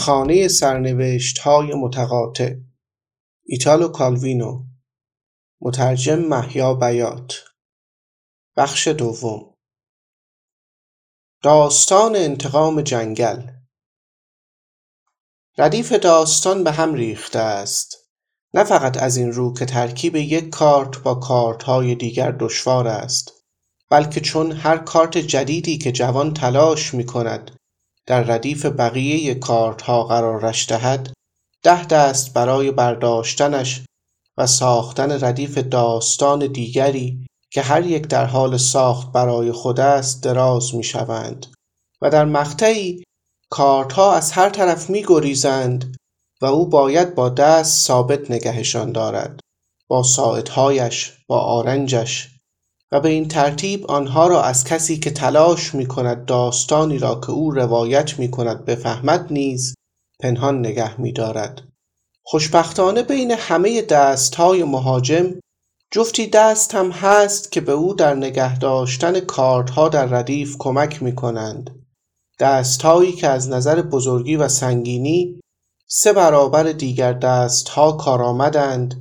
میخانه سرنوشت های متقاطع ایتالو کالوینو مترجم محیا بیات. بخش دوم. داستان انتقام جنگل. ردیف داستان به هم ریخته است. نه فقط از این رو که ترکیب یک کارت با کارت های دیگر دشوار است بلکه چون هر کارت جدیدی که جوان تلاش می کند در ردیف بقیه کارت ها قرارش دهد ده دست برای برداشتنش و ساختن ردیف داستان دیگری که هر یک در حال ساخت برای خود است دراز می شوند و در مقطعی کارت ها از هر طرف می گریزند و او باید با دست ثابت نگهشان دارد با ساعدهایش با آرنجش و به این ترتیب آنها را از کسی که تلاش می کند داستانی را که او روایت می کند بفهمد نیز پنهان نگه می دارد. خوشبختانه بین همه دست های مهاجم جفتی دست هم هست که به او در نگه داشتن کارت ها در ردیف کمک می کنند. دست هایی که از نظر بزرگی و سنگینی سه برابر دیگر دست ها کارآمدند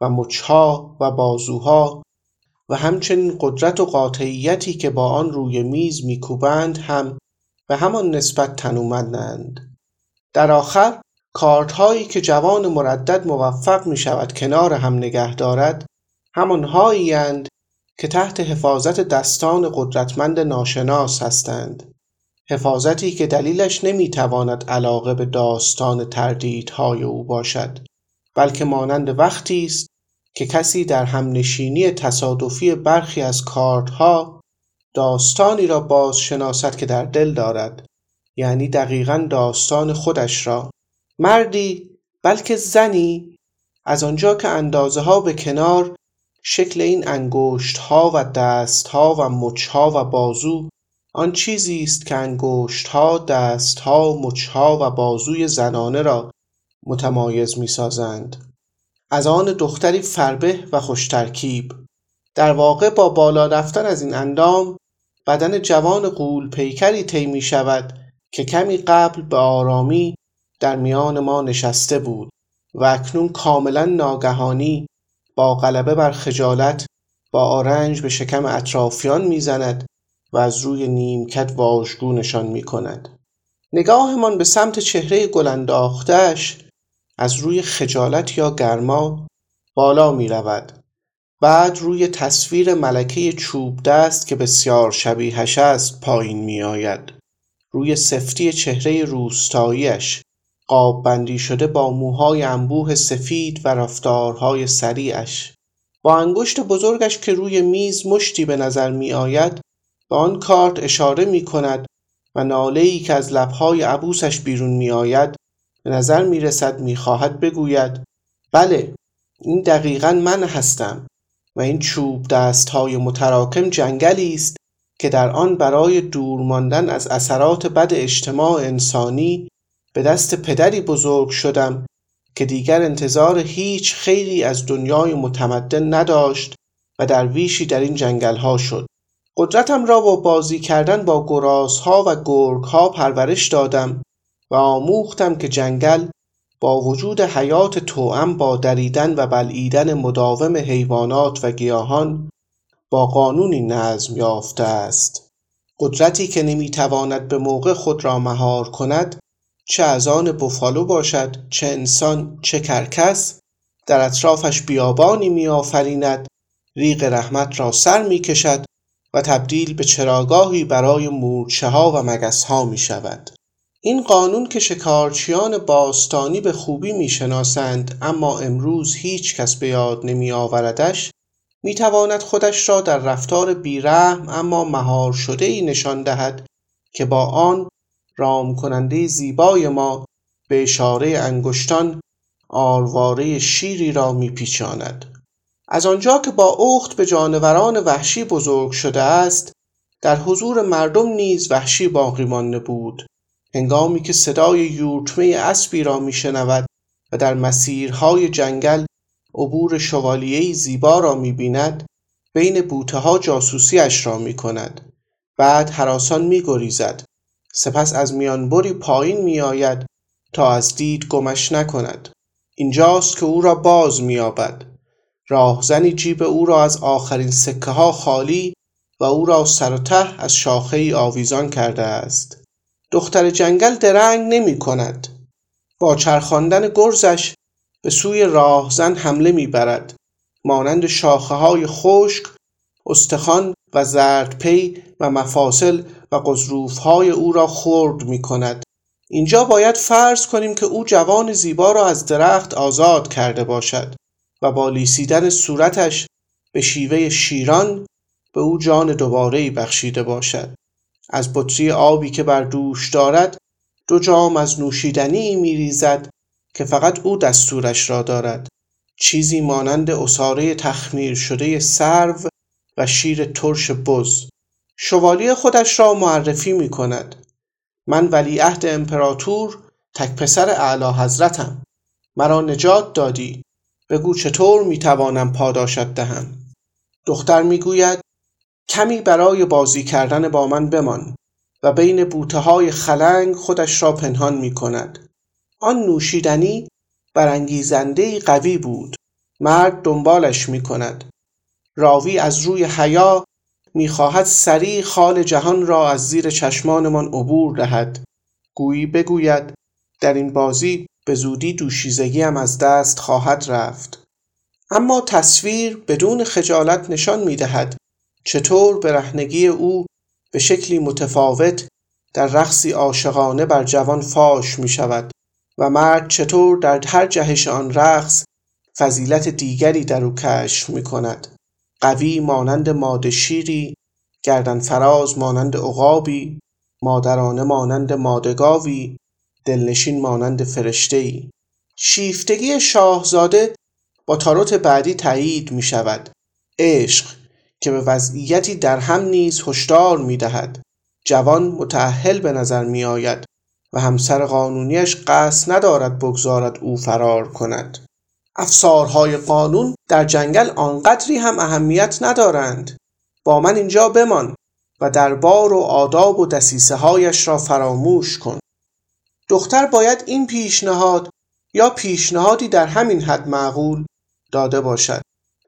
و مچها و بازوها و همچنین قدرت و قاطعیتی که با آن روی میز میکوبند هم به همان نسبت تنومندند. در آخر کارت هایی که جوان مردد موفق می شود کنار هم نگه دارد همان هایی که تحت حفاظت دستان قدرتمند ناشناس هستند. حفاظتی که دلیلش نمی‌تواند علاقه به داستان تردیدهای او باشد بلکه مانند وقتی است که کسی در همنشینی تصادفی برخی از کارتها داستانی را باز شناسد که در دل دارد یعنی دقیقا داستان خودش را. مردی بلکه زنی از آنجا که اندازه ها به کنار شکل این انگشت ها و دست ها و مچ ها و بازو آن چیزی است که انگشت ها دست ها مچ ها و بازوی زنانه را متمایز می سازند از آن دختری فربه و خوشترکیب در واقع با بالا رفتن از این اندام بدن جوان قول پیکری طی می شود که کمی قبل به آرامی در میان ما نشسته بود و اکنون کاملا ناگهانی با غلبه بر خجالت با آرنج به شکم اطرافیان می‌زند و از روی نیمکت واژگونشان می کند. نگاهمان به سمت چهره گلانداختش از روی خجالت یا گرما بالا می رود. بعد روی تصویر ملکه چوب دست که بسیار شبیهش است پایین می آید. روی سفتی چهره روستاییش قاب بندی شده با موهای انبوه سفید و رفتارهای سریعش با انگشت بزرگش که روی میز مشتی به نظر می آید به آن کارت اشاره می کند و ناله ای که از لبهای عبوسش بیرون می آید به نظر می رسد می خواهد بگوید بله این دقیقا من هستم و این چوب دست های متراکم جنگلی است که در آن برای دور ماندن از اثرات بد اجتماع انسانی به دست پدری بزرگ شدم که دیگر انتظار هیچ خیلی از دنیای متمدن نداشت و در ویشی در این جنگل ها شد. قدرتم را با بازی کردن با گرازها و گرگها پرورش دادم و آموختم که جنگل با وجود حیات توأم با دریدن و بلعیدن مداوم حیوانات و گیاهان با قانونی نظم یافته است قدرتی که نمی‌تواند به موقع خود را مهار کند چه از آن بوفالو باشد چه انسان چه کرکس در اطرافش بیابانی میآفریند ریق رحمت را سر می‌کشد و تبدیل به چراگاهی برای مورچه ها و مگس ها می شود. این قانون که شکارچیان باستانی به خوبی می‌شناسند اما امروز هیچ کس به یاد نمی آوردش می تواند خودش را در رفتار بیرحم اما مهار شده ای نشان دهد که با آن رام کننده زیبای ما به اشاره انگشتان آرواره شیری را میپیچاند. از آنجا که با اخت به جانوران وحشی بزرگ شده است در حضور مردم نیز وحشی باقی مانده بود. هنگامی که صدای یورتمه اسبی را میشنود و در مسیرهای جنگل عبور شوالیهای زیبا را می‌بیند بین بوته ها جاسوسیش را می کند بعد حراسان می گریزد سپس از میانبری پایین میآید تا از دید گمش نکند. اینجاست که او را باز مییابد. راهزنی جیب او را از آخرین سکه ها خالی و او را سر و ته از شاخه ای آویزان کرده است. دختر جنگل درنگ نمی کند. با چرخاندن گرزش به سوی راهزن حمله می‌برد مانند شاخه های خشک استخوان و زردپی و مفاصل و های او را خرد می کند. اینجا باید فرض کنیم که او جوان زیبا را از درخت آزاد کرده باشد و با لیسیدن صورتش به شیوه شیران به او جان دوباره بخشیده باشد. از بطری آبی که بر دوش دارد دو جام از نوشیدنی میریزد که فقط او دستورش را دارد. چیزی مانند اساره تخمیر شده سرو و شیر ترش بز. شوالیه خودش را معرفی می کند من ولیعهد امپراتور تک پسر اعلی حضرتم. مرا نجات دادی. بگو چطور می توانم پاداشت دهم؟ دختر می‌گوید کمی برای بازی کردن با من بمان و بین بوته های خلنگ خودش را پنهان می کند آن نوشیدنی برانگیزنده قوی بود. مرد دنبالش می کند راوی از روی حیا می‌خواهد سریع خال جهان را از زیر چشمانمان عبور دهد. گویی بگوید در این بازی به زودی دوشیزگیم از دست خواهد رفت. اما تصویر بدون خجالت نشان می‌دهد. چطور برهنگی او به شکلی متفاوت در رقصی عاشقانه بر جوان فاش می شود و مرد چطور در هر جهش آن رقص فضیلت دیگری در او کشف می کند قوی مانند ماده شیری گردن فراز مانند عقابی مادرانه مانند مادگاوی دلنشین مانند فرشته شیفتگی شاهزاده با تاروت بعدی تایید می شود عشق که به وضعیتی در هم نیز هشدار می دهد جوان متأهل به نظر می آید و همسر قانونیش قصد ندارد بگذارد او فرار کند. افسارهای قانون در جنگل آنقدری هم اهمیت ندارند. با من اینجا بمان و دربار و آداب و دسیسه هایش را فراموش کن. دختر باید این پیشنهاد یا پیشنهادی در همین حد معقول داده باشد.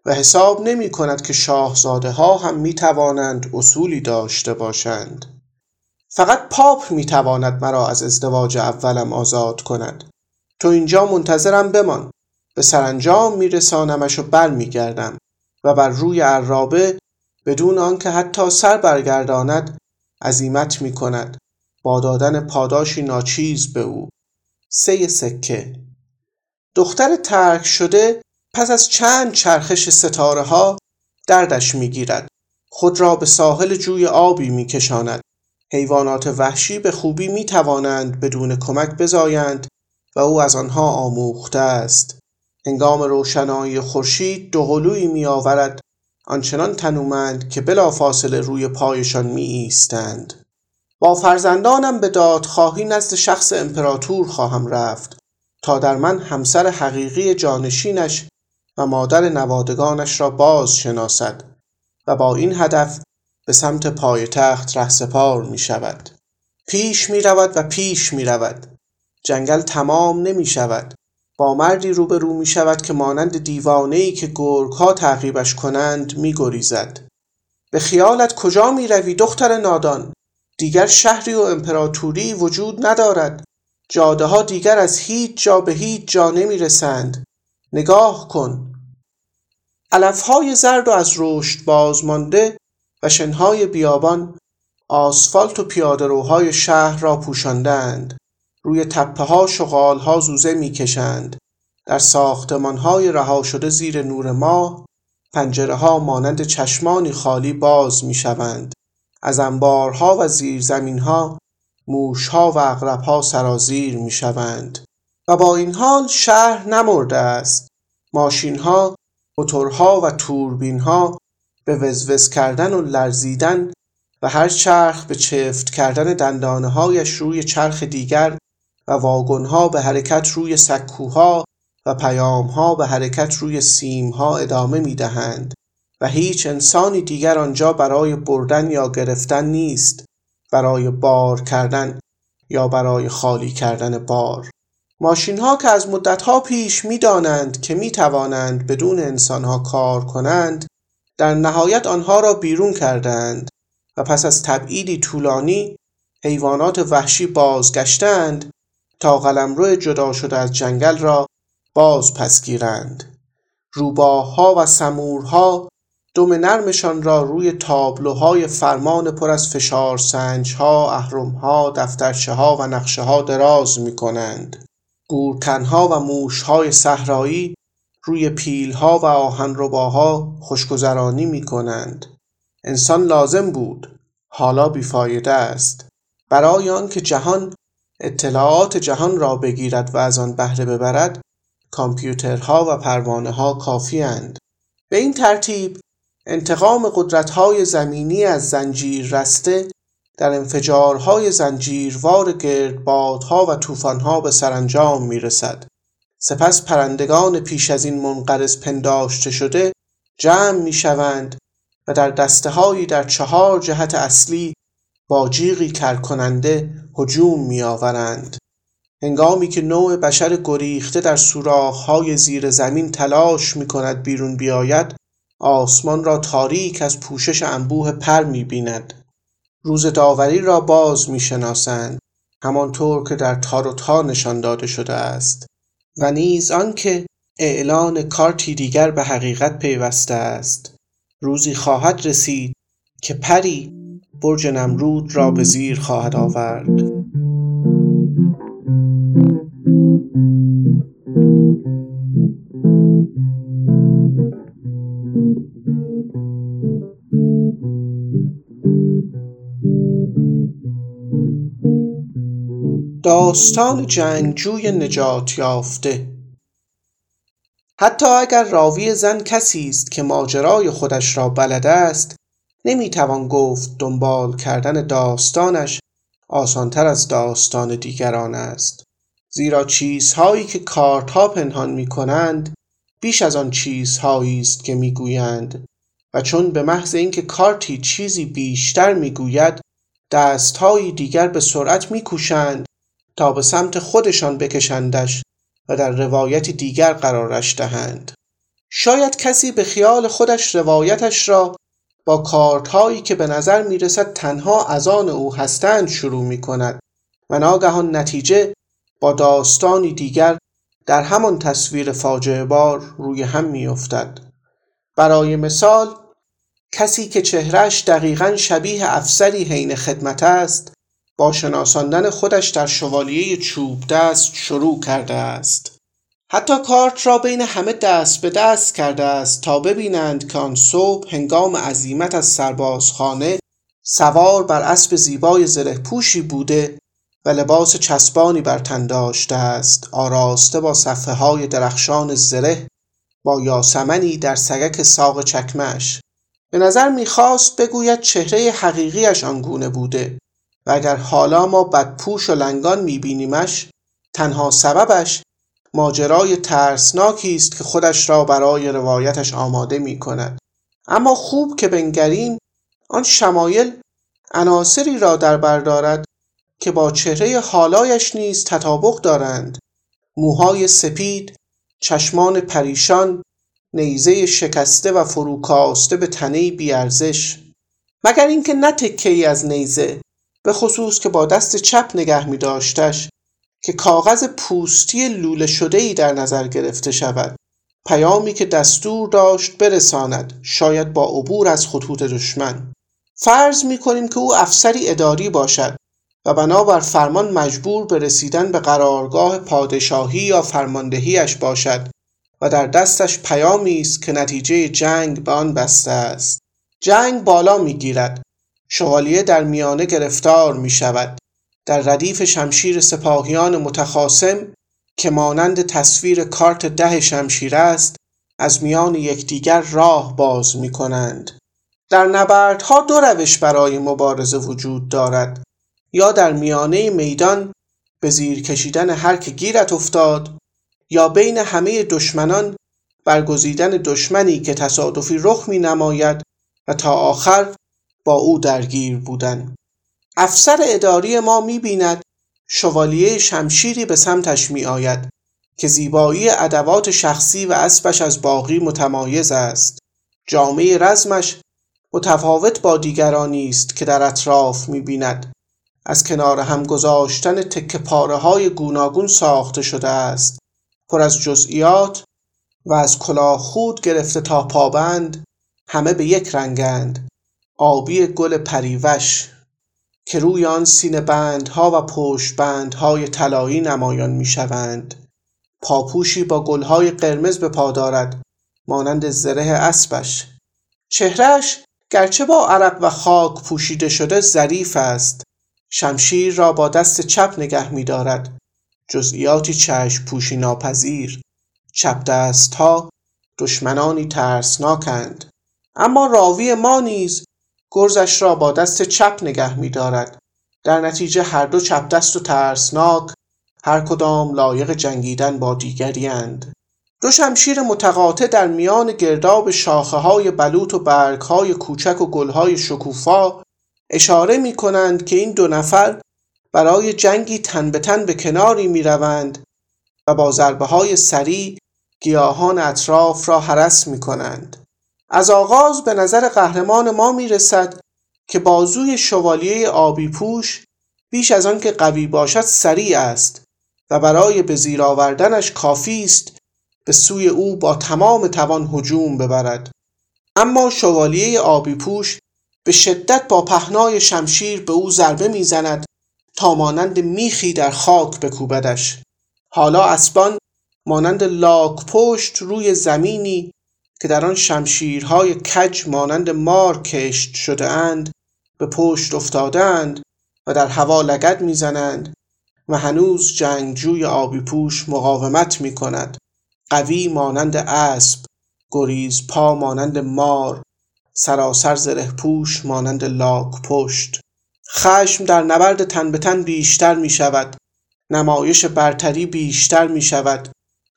و حساب نمی کند که شاهزاده ها هم می توانند اصولی داشته باشند. فقط پاپ می تواند مرا از ازدواج اولم آزاد کند. تو اینجا منتظرم بمان. به سرانجام میرسانمش و برمیگردم و بر روی عرابه بدون آنکه حتی سر برگرداند عزیمت می کند با دادن پاداشی ناچیز به او. سه سکه. دختر ترک شده پس از چند چرخش ستاره ها دردش می‌گیرد. خود را به ساحل جوی آبی میکشاند. حیوانات وحشی به خوبی می توانند بدون کمک بزایند و او از آنها آموخته است. هنگام روشنایی خورشید دوقلویی می آورد آنچنان تنومند که بلافاصله روی پایشان می ایستند با فرزندانم به دادخواهی نزد شخص امپراتور خواهم رفت تا در من همسر حقیقی جانشینش و مادر نوادگانش را باز شناسد و با این هدف به سمت پایتخت رهسپار می شود پیش می رود و پیش می رود جنگل تمام نمی شود با مردی روبرو می شود که مانند دیوانه که گرگ ها تعقیبش کنند می گریزد. به خیالت کجا می روی دختر نادان؟ دیگر شهری و امپراتوری وجود ندارد. جاده ها دیگر از هیچ جا به هیچ جا نمی رسند. نگاه کن. علف های زرد و از رشد بازمانده و شنهای بیابان آسفالت و پیادهروهای شهر را پوشاندند. روی تپه ها شغال ها زوزه می‌کشند در ساختمان های رها شده زیر نور ماه پنجره ها مانند چشمانی خالی باز می شوند. از انبارها و زیرزمین ها موش ها و اغرب ها سرازیر می شوند. و با این حال شهر نمرده است. ماشین ها، موتورها و توربین ها به وزوز کردن و لرزیدن و هر چرخ به چفت کردن دندانه هایش روی چرخ دیگر و واگنها به حرکت روی سکوها و پیامها به حرکت روی سیمها ادامه می دهند و هیچ انسانی دیگر آنجا برای بردن یا گرفتن نیست برای بار کردن یا برای خالی کردن بار ماشین ها که از مدت ها پیش می دانند که می توانند بدون انسان ها کار کنند در نهایت آنها را بیرون کردند و پس از تبعیدی طولانی حیوانات وحشی بازگشتند تا قلمرو جدا شده از جنگل را باز پس گیرند روباهها و سمورها دم نرمشان را روی تابلوهای فرمان پر از فشار سنجها، اهرمها، دفترچه و نقشه ها دراز می کنند. گورکنها و موشهای صحرایی روی پیلها و آهنرباها خوشگذرانی می کنند. انسان لازم بود حالا بیفایده است برای آنکه جهان اطلاعات جهان را بگیرد و از آن بهره ببرد کامپیوترها و پروانه ها کافی اند. به این ترتیب انتقام قدرت‌های زمینی از زنجیر رسته در انفجارهای زنجیروار گردبادها و طوفانها به سرانجام می‌رسد سپس پرندگان پیش از این منقرض پنداشته شده جمع می‌شوند و در دسته در چهار جهت اصلی با جیغی کرکننده هجوم میآورند هنگامی که نوع بشر گریخته در سوراخ‌های زیر زمین تلاش می کند بیرون بیاید آسمان را تاریک از پوشش انبوه پر می بیند. روز داوری را باز می شناسند همانطور که در تار و تا نشان داده شده است. و نیز آنکه اعلان کارتی دیگر به حقیقت پیوسته است. روزی خواهد رسید که پری برج نمرود را به زیر خواهد آورد. داستان جنگجوی نجات یافته. حتی اگر راوی زن کسی است که ماجرای خودش را بلد است نمی‌توان گفت دنبال کردن داستانش آسانتر از داستان دیگران است. زیرا چیزهایی که کارتها پنهان می کنند بیش از آن چیزهایی است که می‌گویند و چون به محض اینکه کارتی چیزی بیشتر می‌گوید دستهایی دیگر به سرعت میکوشند تا به سمت خودشان بکشندش و در روایتی دیگر قرارش دهند. شاید کسی به خیال خودش روایتش را با کارتهایی که به نظر می‌رسد تنها از آن او هستند شروع می کند و ناگهان نتیجه با داستانی دیگر در همان تصویر فاجعه بار روی هم میافتد. برای مثال کسی که چهرش دقیقا شبیه افسری حین خدمت است با شناساندن خودش در شوالیه چوب دست شروع کرده است. حتی کارت را بین همه دست به دست کرده است تا ببینند که آن صبح هنگام عزیمت از سربازخانه سوار بر اسب زیبای زره پوشی بوده و لباس چسبانی بر تن داشته است. آراسته با صفحه های درخشان زره با یاسمنی در سگک ساق چکمش به نظر می‌خواست بگوید چهره حقیقیش آنگونه بوده. و اگر حالا ما بدپوش و لنگان میبینیمش تنها سببش ماجرای ترسناکی است که خودش را برای روایتش آماده می کند. اما خوب که بنگریم آن شمایل عناصری را در بردارد که با چهره حالایش نیز تطابق دارند موهای سپید چشمان پریشان نیزه شکسته و فروکاسته به تنه بیارزش مگر اینکه نه تکه ای از نیزه به خصوص که با دست چپ نگه می داشتش که کاغذ پوستی لوله شده ای در نظر گرفته شود. پیامی که دستور داشت برساند شاید با عبور از خطوط دشمن. فرض می کنیم که او افسری اداری باشد و بنابر فرمان مجبور به رسیدن به قرارگاه پادشاهی یا فرماندهیش باشد و در دستش پیامی است که نتیجه جنگ به آن بسته است. جنگ بالا می‌گیرد شوالیه در میانه گرفتار می شود در ردیف شمشیر سپاهیان متخاسم که مانند تصویر کارت ده شمشیر است از میان یکدیگر راه باز می کنند. در نبردها دو روش برای مبارزه وجود دارد یا در میانه میدان به زیر کشیدن هر که گیرت افتاد یا بین همه دشمنان برگزیدن دشمنی که تصادفی رخ می نماید و تا آخر با او درگیر بودن. افسر اداری ما می بیند شوالیه شمشیری به سمتش می آید که زیبایی ادوات شخصی و اسبش از باقی متمایز است. جامعه رزمش متفاوت با دیگرانی است که در اطراف می بیند از کنار هم گذاشتن تکه پاره های گوناگون ساخته شده است. پر از جزئیات و از کلاه خود گرفته تا پابند همه به یک رنگند آبی گل پریوش که روی آن سینه بندها و پشت بندهای طلایی نمایان می شوند پاپوشی با گلهای قرمز به پا دارد مانند زره اسبش. چهرش گرچه با عرق و خاک پوشیده شده ظریف است. شمشیر را با دست چپ نگه می دارد جزئیاتی چشم پوشی ناپذیر. چپ دست ها دشمنانی ترسناکند. اما راوی ما نیز گرزش را با دست چپ نگه می دارد در نتیجه هر دو چپ دست و ترسناک هر کدام لایق جنگیدن با دیگری اند. دو شمشیر متقاطع در میان گرداب شاخه های بلوط و برگ های کوچک و گل های شکوفا اشاره می کنند که این دو نفر برای جنگی تن به تن به کناری می روند و با ضربه های سریع گیاهان اطراف را حرس می کنند. از آغاز به نظر قهرمان ما می رسد که بازوی شوالیه آبی پوش بیش از آن که قوی باشد سریع است و برای به زیر آوردنش کافی است به سوی او با تمام توان هجوم ببرد. اما شوالیه آبی پوش به شدت با پهنای شمشیر به او ضربه می‌زند تا مانند میخی در خاک بکوبدش. حالا اسبان مانند لاک پشت روی زمینی که در آن شمشیرهای کج مانند مار کشت شده اند به پشت افتادند و در هوا لگد می‌زنند و هنوز جنگجوی آبی پوش مقاومت می کند قوی مانند اسب گریز پا مانند مار سراسر زره پوش مانند لاک پشت. خشم در نبرد تن به تن بیشتر می شود نمایش برتری بیشتر می شود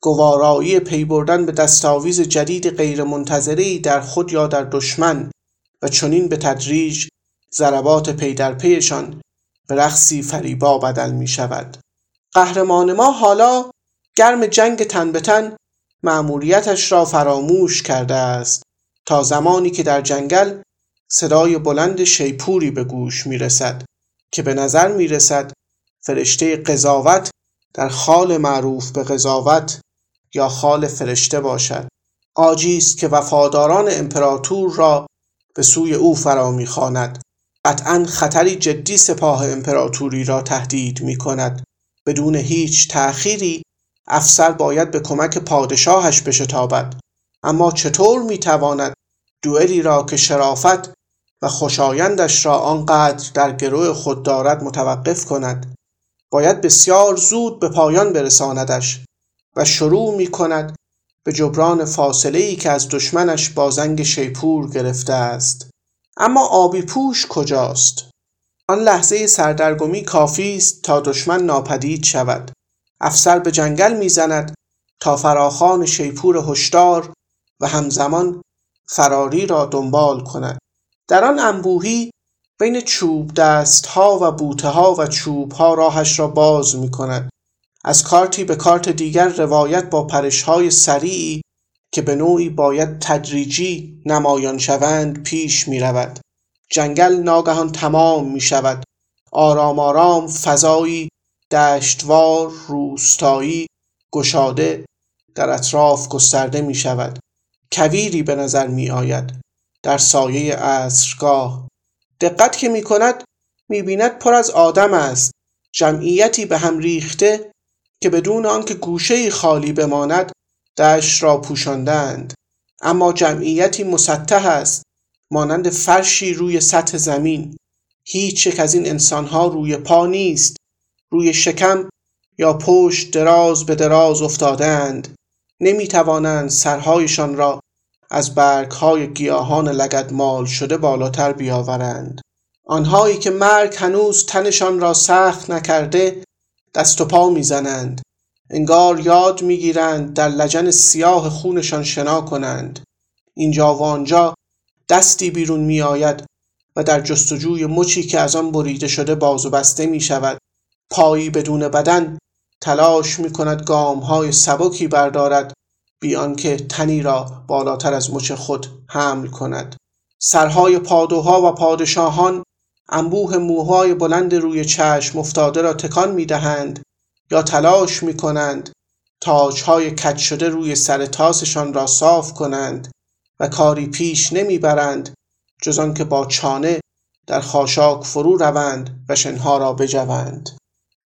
گوارایی پی بردن به دستاویز جدید غیرمنتظری در خود یا در دشمن و چنین به تدریج ضربات پی در پیشان به رقصی فریبا بدل می شود قهرمان ما حالا گرم جنگ تن به تن مأموریتش را فراموش کرده است تا زمانی که در جنگل صدای بلند شیپوری به گوش می رسد که به نظر می رسد فرشته قضاوت در خال معروف به قضاوت یا خال فرشته باشد. آجی است که وفاداران امپراتور را به سوی او فرا می‌خواند. قطعا خطری جدی سپاه امپراتوری را تهدید می کند بدون هیچ تأخیری افسر باید به کمک پادشاهش بشتابد. اما چطور می‌تواند دوئلی را که شرافت و خوشایندش را آنقدر در گروه خود دارد متوقف کند؟ باید بسیار زود به پایان برساندش. و شروع می کند به جبران فاصله ای که از دشمنش با زنگ شیپور گرفته است. اما آبی پوش کجاست؟ آن لحظه سردرگمی کافی است تا دشمن ناپدید شود. افسر به جنگل می‌زند تا فراخان شیپور هشدار و همزمان فراری را دنبال کند. در آن انبوهی بین چوب دست ها و بوته ها و چوب ها راهش را باز می کند از کارتی به کارت دیگر روایت با پرش های سریعی که به نوعی باید تدریجی نمایان شوند پیش می رود. جنگل ناگهان تمام می شود. آرام آرام فضایی دشتوار روستایی گشاده در اطراف گسترده می شود. کویری به نظر می آید در سایه عصرگاه دقت که می کند می بیند پر از آدم است جمعیتی به هم ریخته که بدون آنکه گوشه خالی بماند دشت را پوشاندند. اما جمعیتی مسطح است مانند فرشی روی سطح زمین. هیچ یک از این انسانها روی پا نیست. روی شکم یا پشت دراز به دراز افتادند. نمی توانند سرهایشان را از برگهای گیاهان لگد مال شده بالاتر بیاورند. آنهایی که مرگ هنوز تنشان را سخت نکرده دست و پا می‌زنند. انگار یاد می‌گیرند در لجن سیاه خونشان شنا کنند. اینجا و آنجا دستی بیرون میآید و در جستجوی مچی که از آن بریده شده باز و بسته می شود پایی بدون بدن تلاش می کند گام های سبکی بردارد بی آنکه تنی را بالاتر از مچ خود حمل کند. سرهای پادوها و پادشاهان انبوه موهای بلند روی چشم افتاده را تکان می دهند یا تلاش می کنند تاجهای کج شده روی سر تاسشان را صاف کنند و کاری پیش نمی‌برند جز آنکه با چانه در خاشاک فرو روند و شنها را بجوند.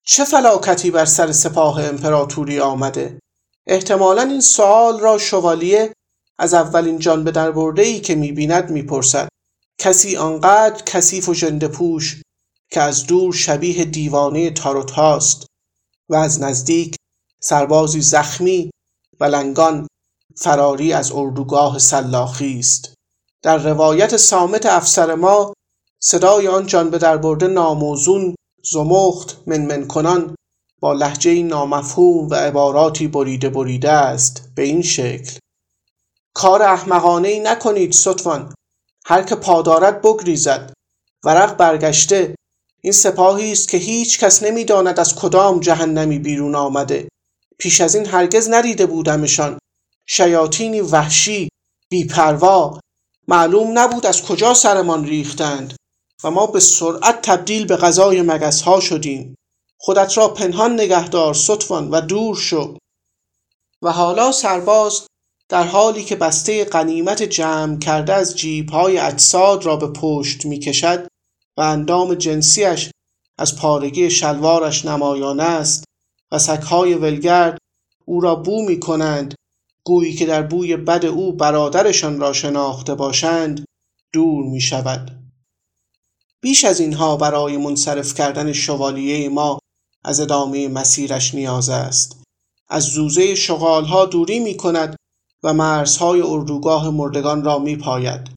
چه فلاکتی بر سر سپاه امپراتوری آمده؟ احتمالا این سوال را شوالیه از اولین جان به در ای که می‌بیند می‌پرسد. کسی آنقدر کثیف و ژنده پوش که از دور شبیه دیوانه تاروت هاست و از نزدیک سربازی زخمی و لنگان فراری از اردوگاه سلاخی است. در روایت سامت افسر ما صدای آن جان به در برده ناموزون زمخت منمن کنان با لحجه نامفهوم و عباراتی بریده بریده است. به این شکل. کار احمقانه ای نکنید ستوان هر که پادارد بگریزد. ورق برگشته. این سپاهی است که هیچ کس نمی‌داند از کدام جهنمی بیرون آمده. پیش از این هرگز ندیده بودمشان. شیاطینی وحشی بیپروا. معلوم نبود از کجا سرمان ریختند. و ما به سرعت تبدیل به غذای مگس ها شدیم. خودت را پنهان نگهدار ستوان و دور شو. و حالا سرباز در حالی که بسته قنیمت جمع کرده از های اجساد را به پشت می کشد و اندام جنسیش از پارگی شلوارش نمایان است و سکهای ولگرد او را بو می کنند گویی که در بوی بد او برادرشان را شناخته باشند دور می شود بیش از اینها برای منصرف کردن شوالیه ما از ادامه مسیرش نیاز است. از زوزه شغالها دوری می کند و مرزهای اردوگاه مردگان را می پاید.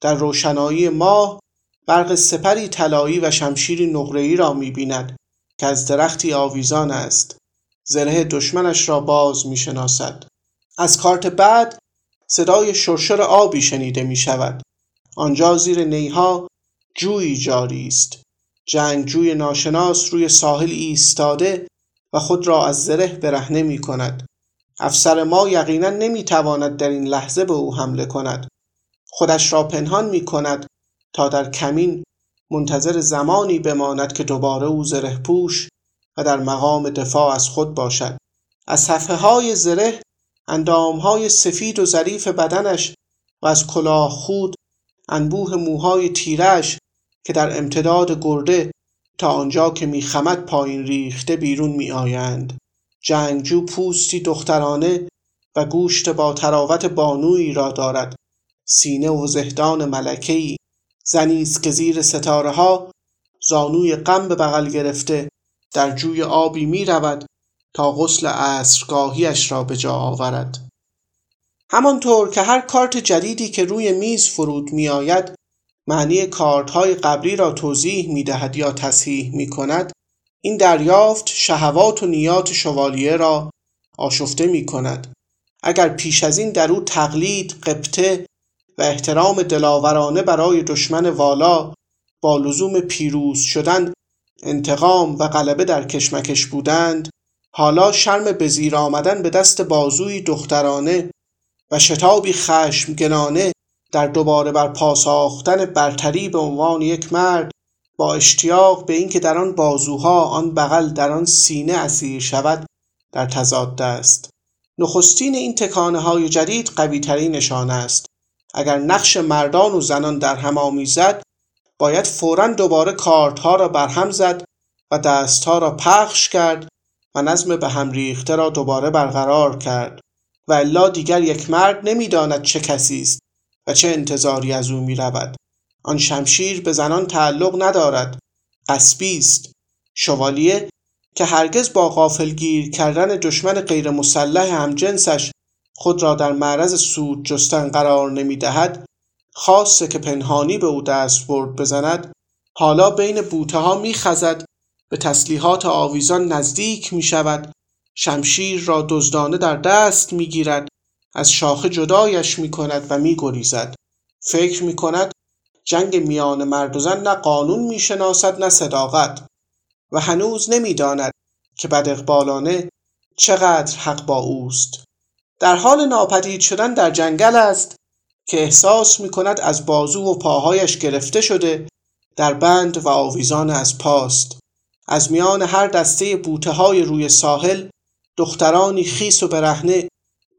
در روشنایی ماه برق سپری طلایی و شمشیری نقره‌ای را می بیند که از درختی آویزان است زره دشمنش را باز می شناسد. از کارت بعد صدای شرشر آبی شنیده می شود. آنجا زیر نیها جویی جاری است. جنگجوی ناشناس روی ساحل ایستاده و خود را از زره برهنه می کند. افسر ما یقینا نمی تواند در این لحظه به او حمله کند. خودش را پنهان می کند تا در کمین منتظر زمانی بماند که دوباره او زره پوش و در مقام دفاع از خود باشد. از صفحه های زره اندام های سفید و ظریف بدنش و از کلاه خود انبوه موهای تیرش که در امتداد گرده تا آنجا که میخمد پایین ریخته بیرون می آیند. جنگجو پوستی دخترانه و گوشت با تراوت بانویی را دارد. سینه و زهدان ملکهی زنی است که زیر ستاره ها زانوی غم به بغل گرفته در جوی آبی می رود تا غسل عصرگاهیش را به جا آورد. همانطور که هر کارت جدیدی که روی میز فرود می آید معنی کارت های قبلی را توضیح می دهد یا تصحیح می کند این دریافت شهوات و نیات شوالیه را آشفته می کند اگر پیش از این در او تقلید قبطه و احترام دلاورانه برای دشمن والا با لزوم پیروز شدن انتقام و غلبه در کشمکش بودند حالا شرم به زیر آمدن به دست بازوی دخترانه و شتابی خشمگنانه در دوباره بر پاساختن برتری به عنوان یک مرد با اشتیاق به اینکه در آن بازوها آن بغل در آن سینه اسیر شود در تضاد است نخستین این تکانه های جدید قوی ترین نشانه است. اگر نقش مردان و زنان در هم آمیزد باید فورا دوباره کارت ها را برهم زد و دست ها را پخش کرد و نظم به هم ریخته را دوباره برقرار کرد. و الا دیگر یک مرد نمی‌داند چه کسی است و چه انتظاری از او می رود. آن شمشیر به زنان تعلق ندارد. قصبی است. شوالیه که هرگز با غافلگیر کردن دشمن غیر مسلح همجنسش خود را در معرض سود جستن قرار نمی دهد خاصه که پنهانی به او دست برد بزند حالا بین بوته ها می خزد به تسلیحات آویزان نزدیک می شود شمشیر را دزدانه در دست می گیرد از شاخه جدایش می کند و می گریزد فکر می کند جنگ میان مرد و زن نه قانون می‌شناسد نه صداقت. و هنوز نمی‌داند که بد اقبالانه چقدر حق با اوست. در حال ناپدید شدن در جنگل است که احساس می کند از بازو و پاهایش گرفته شده در بند و آویزان از پاست. از میان هر دسته بوته های روی ساحل دخترانی خیس و برهنه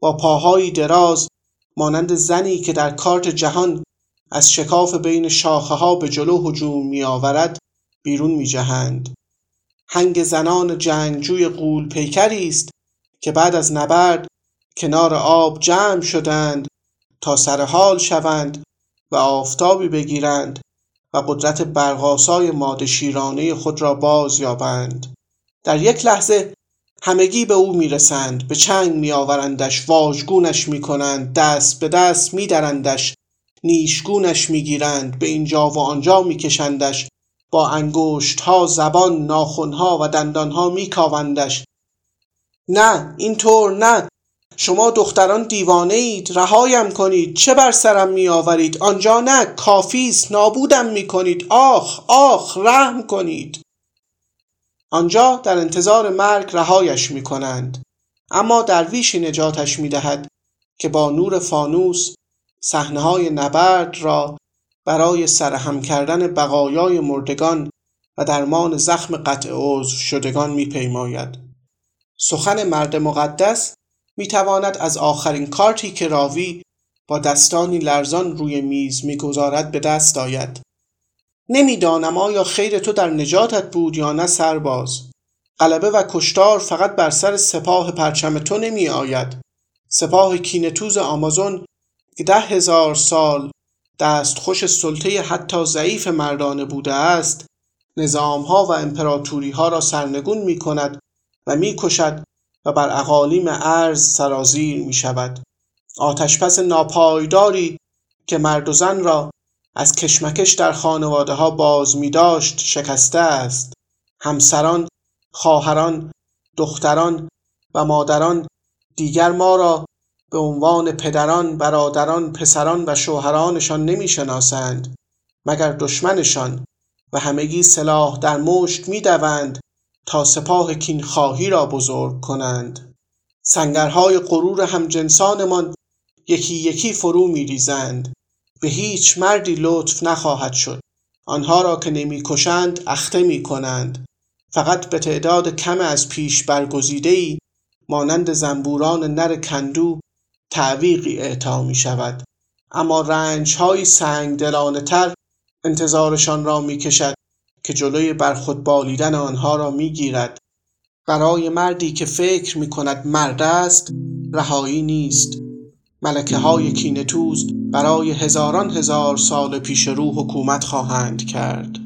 با پاهایی دراز مانند زنی که در کارت جهان از شکاف بین شاخه ها به جلو هجوم می آورد بیرون می جهند. هنگ زنان جنگجوی قول پیکری است که بعد از نبرد کنار آب جمع شدند تا سر حال شوند و آفتابی بگیرند و قدرت برق‌آسای ماده شیرانه خود را باز یابند در یک لحظه همگی به او می‌رسند به چنگ میآورندش واژگونش می‌کنند دست به دست می‌دهندش نیشگونش می‌گیرند. به اینجا و آنجا میکشندش. با انگشت ها زبان ناخونها و دندانها میکاوندش. نه اینطور نه. شما دختران دیوانه اید رهایم کنید. چه بر سرم می آورید آنجا نه. کافیست نابودم می کنید آخ آخ رحم کنید. آنجا در انتظار مرگ رهایش می کنند اما درویشی نجاتش می دهد که با نور فانوس صحنه های نبرد را برای سرهم کردن بقایای مردگان و درمان زخم قطع عضو شدگان میپیماید. سخن مرد مقدس می‌تواند از آخرین کارتی که راوی با دستانی لرزان روی میز می‌گذارد به دست آید. نمی‌دانم آیا خیر تو در نجاتت بود یا نه سرباز. غلبه و کشتار فقط بر سر سپاه پرچم تو نمی آید سپاه کینتوز آمازون ده هزار سال دستخوش سلطه حتی ضعیف مردانه بوده است نظامها و امپراتوری ها را سرنگون می کند و می کشد و بر اقالیم ارز سرازیر می شود آتشپس ناپایداری که مرد و زن را از کشمکش در خانواده ها باز می داشت شکسته است. همسران، خواهران، دختران و مادران دیگر ما را به عنوان پدران، برادران، پسران و شوهرانشان نمی‌شناسند مگر دشمنشان و همگی سلاح در مشت می‌دوند تا سپاه کینخواهی را بزرگ کنند. سنگرهای غرور همجنسانمان یکی یکی فرو میریزند. به هیچ مردی لطف نخواهد شد. آنها را که نمی‌کشند اخته می کنند فقط به تعداد کم از پیش برگزیده ای مانند زنبوران نر کندو تعویقی اعطا می شود اما رنج های سنگ تر انتظارشان را می کشد که جلوی برخود بالیدن آنها را می گیرد برای مردی که فکر می کند مرد است رهایی نیست. ملکه های کینتوز برای هزاران هزار سال پیش رو حکومت خواهند کرد.